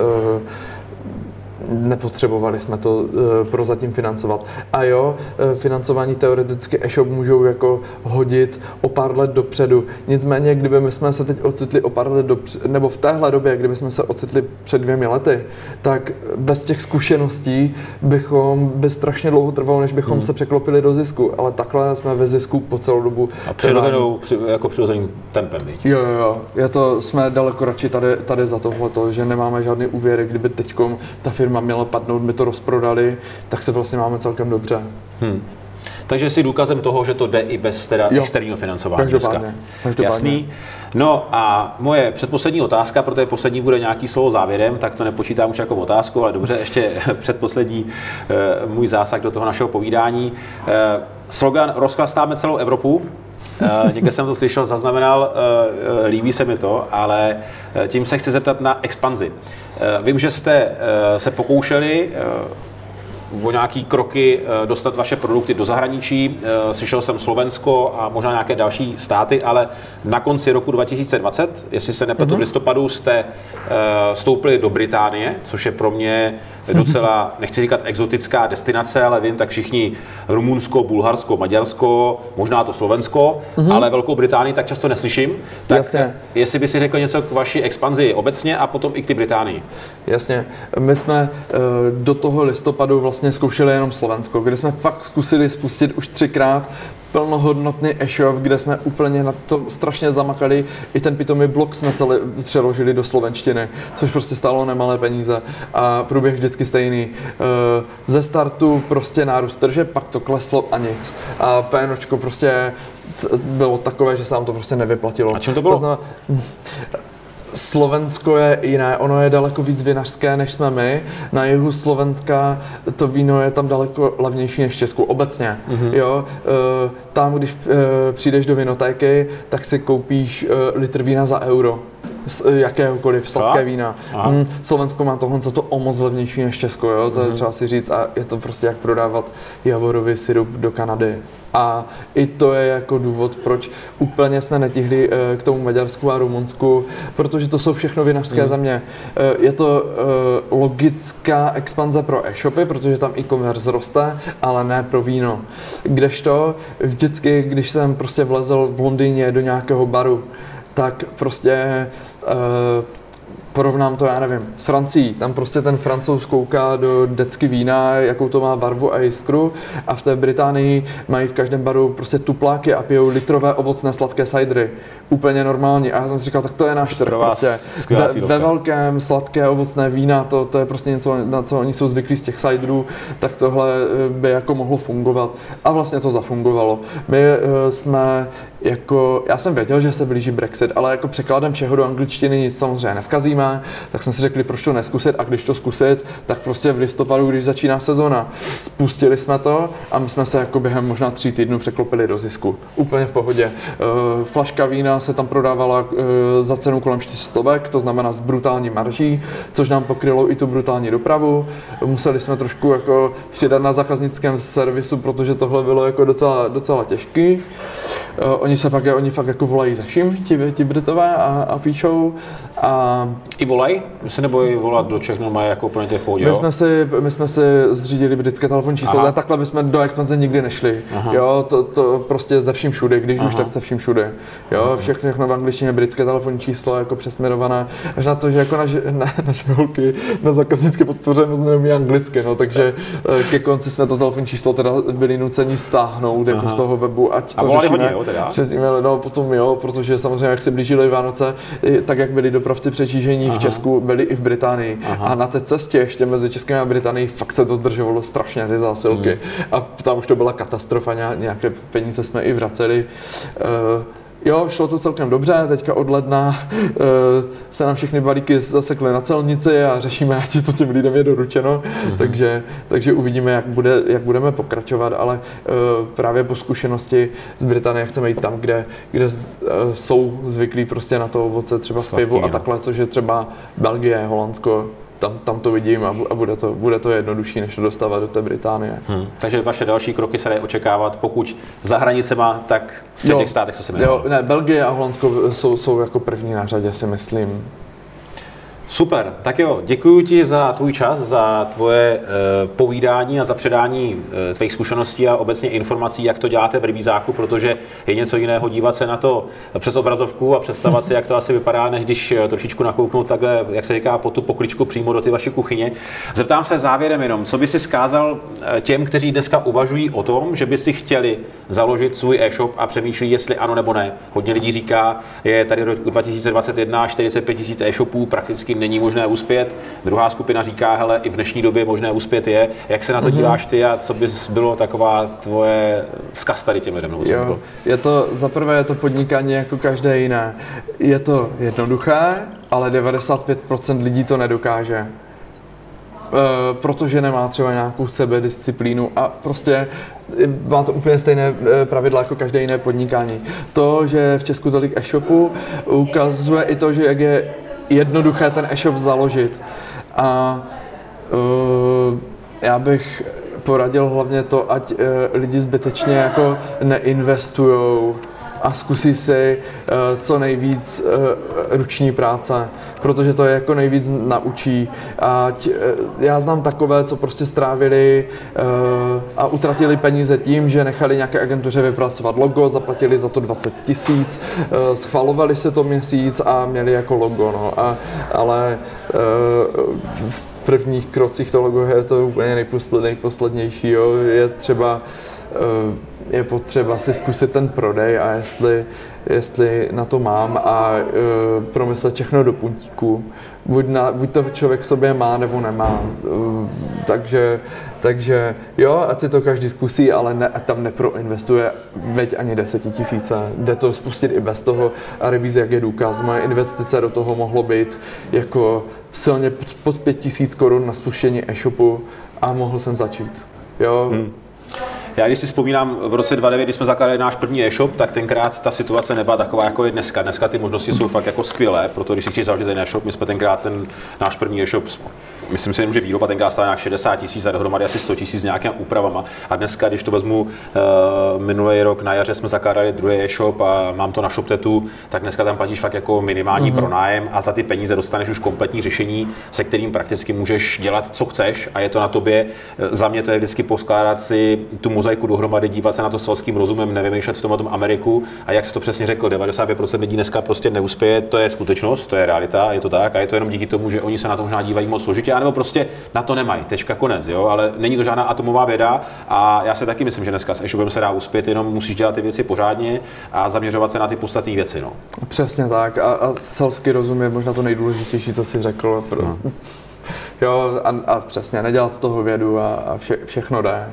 nepotřebovali jsme to e, prozatím financovat. A jo, e, financování teoreticky e-shop můžou jako hodit o pár let dopředu. Nicméně, kdyby my jsme se teď ocitli o pár let dopředu, nebo v téhle době, kdyby jsme se ocitli před dvěmi lety, tak bez těch zkušeností bychom, by strašně dlouho trvalo, než bychom hmm. se překlopili do zisku, ale takhle jsme ve zisku po celou dobu. A přirozenou, při, jako přirozeným tempem, víc. Jo, jo, jo. Je to, jsme daleko radši tady, tady za tohle, že nemáme žádný úvěry, kdyby teď ta firma měla padnout, my to rozprodali, tak se vlastně máme celkem dobře. Hmm. Takže jsi důkazem toho, že to jde i bez teda jo. externího financování každopádně, každopádně. Jasný. No a moje předposlední otázka, protože poslední bude nějaký slovo závěrem, tak to nepočítám už jako otázku, ale dobře, ještě předposlední uh, můj zásah do toho našeho povídání. Uh, slogan Rozklastáme celou Evropu. Uh, někde jsem to slyšel, zaznamenal, uh, líbí se mi to, ale tím se chci zeptat na expanzi. Vím, že jste se pokoušeli o nějaký kroky eh, dostat vaše produkty do zahraničí. Eh, slyšel jsem Slovensko a možná nějaké další státy, ale na konci roku 2020, jestli se nepletu, mm-hmm. v listopadu jste eh, stoupili do Británie, což je pro mě docela, nechci říkat exotická destinace, ale vím, tak všichni Rumunsko, Bulharsko, Maďarsko, možná to Slovensko, mm-hmm. ale Velkou Británii tak často neslyším. Tak Jasně. jestli by si řekl něco k vaší expanzi obecně a potom i k ty Británii. Jasně. My jsme do toho listopadu vlastně zkoušeli jenom Slovensko, kde jsme fakt zkusili spustit už třikrát plnohodnotný e-shop, kde jsme úplně na to strašně zamakali. I ten pitomý blog jsme celý přeložili do slovenštiny, což prostě stálo nemalé peníze. A průběh vždycky stejný. Eh, ze startu prostě nárůst trže, pak to kleslo a nic. A PNOčko prostě bylo takové, že se nám to prostě nevyplatilo. A čím to bylo? To znamená, Slovensko je jiné, ono je daleko víc vinařské, než jsme my. Na jihu Slovenska to víno je tam daleko levnější než v Česku, obecně. Mm-hmm. Jo? E, tam, když e, přijdeš do vinotéky, tak si koupíš e, litr vína za euro jakéhokoliv sladké vína. Mm, Slovensko má tohle co to o moc levnější než Česko, jo? to je mhm. třeba si říct a je to prostě jak prodávat javorový syrup do Kanady. A i to je jako důvod, proč úplně jsme netihli eh, k tomu Maďarsku a Rumunsku, protože to jsou všechno vinařské mm. země. Eh, je to logická expanze pro e-shopy, protože tam e-commerce roste, ale ne pro víno. Kdežto vždycky, když jsem prostě vlezl v Londýně do nějakého baru, tak prostě porovnám to, já nevím, s Francií. Tam prostě ten francouz kouká do decky vína, jakou to má barvu a jiskru a v té Británii mají v každém baru prostě tupláky a pijou litrové ovocné sladké cidery. Úplně normální. A já jsem si říkal, tak to je náš trh. Prostě. Ve, ve, velkém sladké ovocné vína, to, to je prostě něco, na co oni jsou zvyklí z těch ciderů, tak tohle eh, by jako mohlo fungovat. A vlastně to zafungovalo. My uh, jsme jako, já jsem věděl, že se blíží Brexit, ale jako překladem všeho do angličtiny nic samozřejmě neskazíme, tak jsme si řekli, proč to neskusit a když to zkusit, tak prostě v listopadu, když začíná sezona. Spustili jsme to a my jsme se jako během možná tří týdnů překlopili do zisku. Úplně v pohodě. E, flaška vína se tam prodávala e, za cenu kolem 400, to znamená s brutální marží, což nám pokrylo i tu brutální dopravu. Museli jsme trošku jako přidat na zákaznickém servisu, protože tohle bylo jako docela, docela těžký. Eh, oni se fakt, oni fakt jako volají za vším, ti, ti Britové a, a píšou. A... I volají? My se nebojí volat do Čech, mají jako úplně těch pohodě, my jsme, si, my jsme si zřídili britské telefonní číslo, ale takhle bychom do expanze nikdy nešli. Aha. Jo, to, to prostě ze vším všude, když Aha. už tak ze vším všude. Jo, všechno, všechno v angličtině, britské telefonní číslo jako přesměrované, až na to, že jako naše, na, naše holky na zákaznické podpoře moc neumí anglicky, no, takže eh, ke konci jsme to telefonní číslo teda byli nuceni stáhnout jako z toho webu, ať to řešíme. Hodně, jo, teda? Přes e-mail, no potom jo, protože samozřejmě jak se blížily Vánoce, tak jak byli dopravci přetížení v Česku, byli i v Británii. Aha. A na té cestě ještě mezi Českem a Británií fakt se to zdržovalo strašně ty zásilky. Hmm. A tam už to byla katastrofa, nějaké peníze jsme i vraceli. Uh, Jo, šlo to celkem dobře, teďka od ledna uh, se nám všechny balíky zasekly na celnici a řešíme, ať je to těm lidem je doručeno, mm-hmm. takže, takže uvidíme, jak, bude, jak budeme pokračovat, ale uh, právě po zkušenosti z Británie chceme jít tam, kde, kde uh, jsou zvyklí prostě na to ovoce, třeba z pivu a takhle, což je třeba Belgie, Holandsko, tam, tam to vidím a, a bude, to, bude to jednodušší, než to dostávat do té Británie. Hmm. Takže vaše další kroky se dají očekávat, pokud za hranicema, tak v těch státech, co se jmenuje. Jo, ne, Belgie a Holandsko jsou, jsou jako první na řadě, si myslím. Super, tak jo, děkuji ti za tvůj čas, za tvoje e, povídání a za předání e, tvých zkušeností a obecně informací, jak to děláte v rybízáku, protože je něco jiného dívat se na to přes obrazovku a představovat si, jak to asi vypadá, než když eh, trošičku nakouknout takhle, jak se říká, po tu pokličku přímo do ty vaší kuchyně. Zeptám se závěrem jenom, co by si skázal těm, kteří dneska uvažují o tom, že by si chtěli založit svůj e-shop a přemýšlí, jestli ano nebo ne. Hodně lidí říká, je tady rok 2021 45 000 e-shopů, prakticky není možné uspět. Druhá skupina říká, hele, i v dnešní době možné uspět je. Jak se na to mm-hmm. díváš ty a co by bylo taková tvoje vzkaz tady těm lidem? Jo, je to, za prvé je to podnikání jako každé jiné. Je to jednoduché, ale 95% lidí to nedokáže. Uh, protože nemá třeba nějakou sebedisciplínu a prostě má to úplně stejné eh, pravidla jako každé jiné podnikání. To, že v Česku tolik e-shopů, ukazuje i to, že jak je jednoduché ten e-shop založit. A uh, já bych poradil hlavně to, ať uh, lidi zbytečně jako neinvestujou a zkusí si uh, co nejvíc uh, ruční práce, protože to je jako nejvíc naučí. Ať, uh, já znám takové, co prostě strávili a utratili peníze tím, že nechali nějaké agentuře vypracovat logo, zaplatili za to 20 tisíc, schvalovali se to měsíc a měli jako logo. No. A, ale v prvních krocích to logo je to úplně nejposlednější. Jo. Je třeba je potřeba si zkusit ten prodej a jestli, jestli na to mám a e, promyslet všechno do puntíku. Buď, na, buď to člověk v sobě má nebo nemá. E, takže, takže jo, ať si to každý zkusí, ale ne, tam neproinvestuje veď ani desetitisíce. Jde to spustit i bez toho a revíze, jak je důkaz. Moje investice do toho mohlo být jako silně pod pět tisíc korun na spuštění e-shopu a mohl jsem začít. Jo, hmm. Já když si vzpomínám v roce 2009, kdy jsme zakládali náš první e-shop, tak tenkrát ta situace nebyla taková, jako je dneska. Dneska ty možnosti jsou fakt jako skvělé, proto když si chceš založit ten e-shop, my jsme tenkrát ten náš první e-shop myslím si, že výroba tenkrát stála nějak 60 tisíc a dohromady asi 100 tisíc s nějakými úpravama. A dneska, když to vezmu, uh, minulý rok na jaře jsme zakládali druhý e-shop a mám to na ShopTetu, tak dneska tam platíš fakt jako minimální mm-hmm. pronájem a za ty peníze dostaneš už kompletní řešení, se kterým prakticky můžeš dělat, co chceš a je to na tobě. Za mě to je vždycky poskládat si tu mozaiku dohromady, dívat se na to selským rozumem, nevymýšlet v tom, tom Ameriku a jak jsi to přesně řekl, 95% lidí dneska prostě neuspěje, to je skutečnost, to je realita, je to tak a je to jenom díky tomu, že oni se na to možná dívají moc složitě nebo prostě na to nemají. Tečka konec, jo, ale není to žádná atomová věda a já si taky myslím, že dneska s e-shopem se dá uspět, jenom musíš dělat ty věci pořádně a zaměřovat se na ty podstatné věci. No. Přesně tak a, a selský rozum je možná to nejdůležitější, co jsi řekl. Pro... No. Jo, a, a přesně, nedělat z toho vědu a, a vše, všechno jde.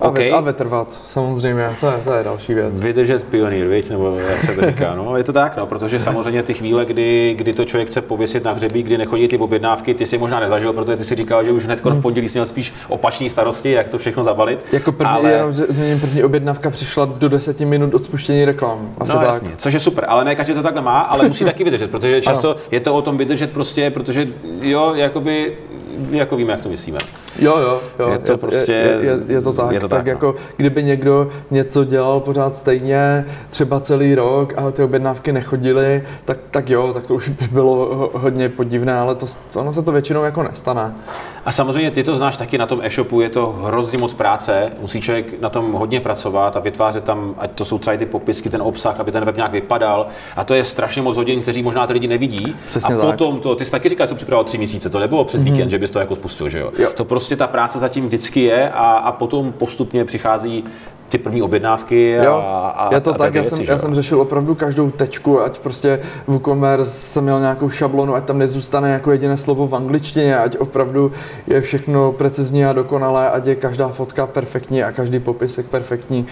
A, okay. a vytrvat, samozřejmě, to je, to je další věc. Vydržet pionýr, viď? nebo jak se to říká. No, je to tak, no, protože samozřejmě ty chvíle, kdy, kdy to člověk chce pověsit na hřebí, kdy nechodí ty objednávky, ty si možná nezažil, protože ty si říkal, že už hned v hmm. pondělí měl spíš opační starosti, jak to všechno zabalit. Jako první, ale... jenom, že změním, první objednávka přišla do 10 minut od spuštění reklam. Asi no tak. jasně, což je super, ale ne každý to tak nemá, ale musí taky vydržet, protože často ano. je to o tom vydržet prostě, protože jo, jakoby, jako víme, jak to myslíme. Jo, jo, jo. Je to je, prostě... Je, je, je, to tak. Je to tak, tak no. jako kdyby někdo něco dělal pořád stejně, třeba celý rok a ty objednávky nechodily, tak, tak jo, tak to už by bylo hodně podivné, ale to, ono se to většinou jako nestane. A samozřejmě ty to znáš taky na tom e-shopu, je to hrozně moc práce, musí člověk na tom hodně pracovat a vytvářet tam, ať to jsou třeba ty popisky, ten obsah, aby ten web nějak vypadal. A to je strašně moc hodin, kteří možná ty lidi nevidí. Přesně a tak. potom to, ty jsi taky říkal, že jsi připravoval tři měsíce, to nebylo přes mm-hmm. víkend, že bys to jako spustil, že jo? jo. To prostě ta práce zatím vždycky je a, a potom postupně přichází ty první objednávky a, jo, a, je to a tak, já, věci, jsem, já jsem řešil opravdu každou tečku, ať prostě WooCommerce jsem měl nějakou šablonu, ať tam nezůstane jako jediné slovo v angličtině, ať opravdu je všechno precizní a dokonalé, ať je každá fotka perfektní a každý popisek perfektní,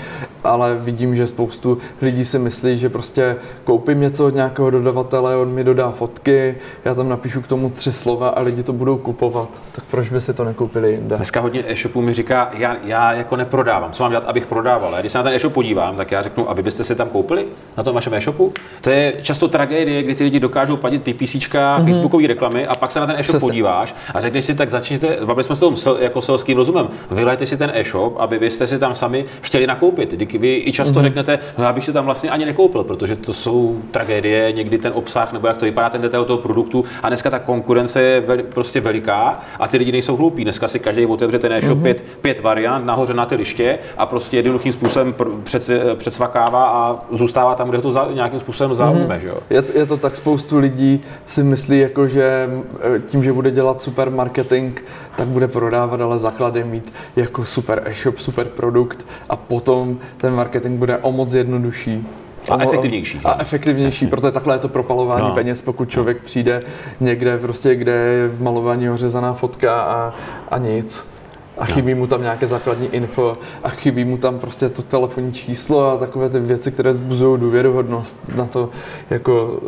ale vidím, že spoustu lidí si myslí, že prostě koupím něco od nějakého dodavatele, on mi dodá fotky, já tam napíšu k tomu tři slova a lidi to budou kupovat, tak proč by si to nekoupili jinde? Dneska hodně e-shopů mi říká, já, já jako neprodávám, co mám dělat, abych prodal prodával. A když se na ten e-shop podívám, tak já řeknu, aby byste si tam koupili na tom vašem e-shopu. To je často tragédie, kdy ty lidi dokážou platit PPC, mm-hmm. Facebookové reklamy a pak se na ten e-shop Přesně. podíváš a řekneš si, tak začněte, bavili jsme s tom jako selským rozumem, vylejte si ten e-shop, aby vy jste si tam sami chtěli nakoupit. Kdy vy i často mm-hmm. řeknete, no já bych si tam vlastně ani nekoupil, protože to jsou tragédie, někdy ten obsah nebo jak to vypadá ten detail toho produktu a dneska ta konkurence je veli, prostě veliká a ty lidi nejsou hloupí. Dneska si každý otevře ten e-shop mm-hmm. pět, pět variant nahoře na ty liště a prostě jednoduchým způsobem před, předsvakává a zůstává tam, kde to za, nějakým způsobem zaujme. Mm-hmm. Že jo? Je, je to tak, spoustu lidí si myslí, jako, že e, tím, že bude dělat super marketing, tak bude prodávat, ale základ mít jako super e-shop, super produkt a potom ten marketing bude o moc jednodušší. A efektivnější. A efektivnější, protože takhle je to propalování no. peněz, pokud člověk přijde někde, prostě, kde je v malování ořezaná fotka a, a nic a chybí mu tam nějaké základní info a chybí mu tam prostě to telefonní číslo a takové ty věci, které zbuzují důvěryhodnost na to jako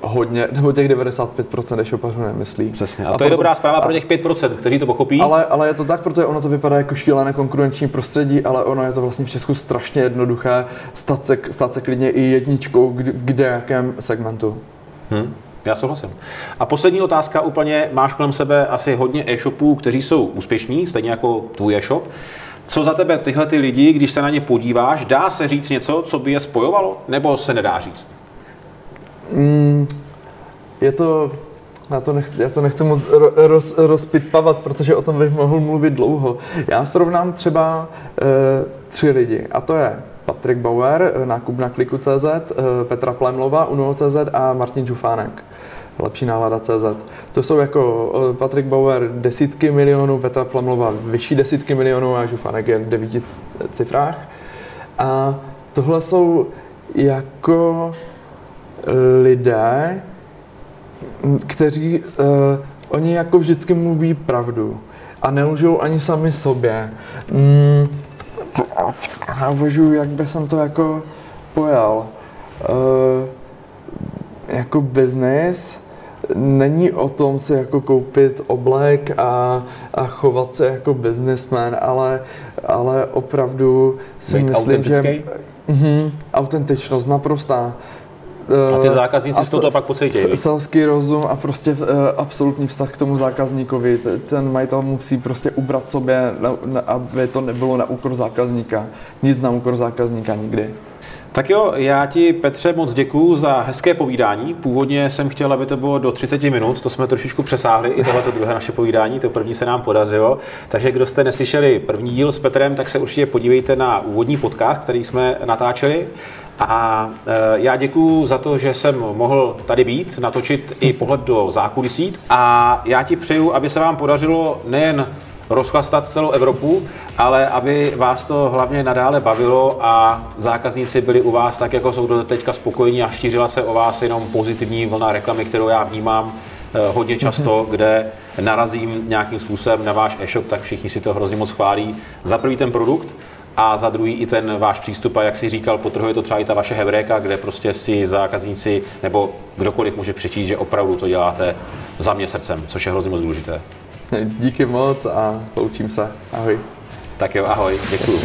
hodně, nebo těch 95% e-shopařů nemyslí. Přesně. A, a to proto, je dobrá zpráva a, pro těch 5%, kteří to pochopí. Ale, ale je to tak, protože ono to vypadá jako šílené konkurenční prostředí, ale ono je to vlastně v Česku strašně jednoduché stát se, stát se klidně i jedničkou v kde jakém segmentu. Hmm. Já souhlasím. A poslední otázka úplně, máš kolem sebe asi hodně e-shopů, kteří jsou úspěšní, stejně jako tvůj e-shop. Co za tebe tyhle ty lidi, když se na ně podíváš, dá se říct něco, co by je spojovalo, nebo se nedá říct? Mm, je to, já to, nech, já to nechci moc roz, rozpitpavat, protože o tom bych mohl mluvit dlouho. Já srovnám třeba e, tři lidi, a to je Patrik Bauer, eh, nákup na kliku.cz, e, Petra Plemlova, Uno.cz a Martin Žufánek lepší nálada CZ. To jsou jako eh, Patrick Bauer desítky milionů, Petra Plamlova vyšší desítky milionů a Žufanek je v devíti cifrách. A tohle jsou jako lidé, kteří, uh, oni jako vždycky mluví pravdu a nelžou ani sami sobě. Mm, já uvažuji, jak by jsem to jako pojal. Uh, jako business není o tom si jako koupit oblek a, a chovat se jako businessman, ale, ale opravdu si Být myslím, že... Uh, autentičnost naprostá. A ty zákazníci z toho pak pocítí. Selský rozum a prostě uh, absolutní vztah k tomu zákazníkovi. Ten majitel musí prostě ubrat sobě, aby to nebylo na úkor zákazníka. Nic na úkor zákazníka nikdy. Tak jo, já ti Petře moc děkuju za hezké povídání. Původně jsem chtěl, aby to bylo do 30 minut, to jsme trošičku přesáhli, i tohleto druhé naše povídání, to první se nám podařilo. Takže kdo jste neslyšeli první díl s Petrem, tak se určitě podívejte na úvodní podcast, který jsme natáčeli. A e, já děkuji za to, že jsem mohl tady být, natočit i pohled do zákulisí. A já ti přeju, aby se vám podařilo nejen rozchlastat celou Evropu, ale aby vás to hlavně nadále bavilo a zákazníci byli u vás tak, jako jsou do teďka spokojení a štířila se o vás jenom pozitivní vlna reklamy, kterou já vnímám eh, hodně často, mhm. kde narazím nějakým způsobem na váš e-shop, tak všichni si to hrozně moc chválí. Za prvý ten produkt, a za druhý i ten váš přístup a jak si říkal, potrhuje to třeba i ta vaše hebréka, kde prostě si zákazníci nebo kdokoliv může přečíst, že opravdu to děláte za mě srdcem, což je hrozně moc důležité. Díky moc a poučím se. Ahoj. Tak jo, ahoj, děkuji.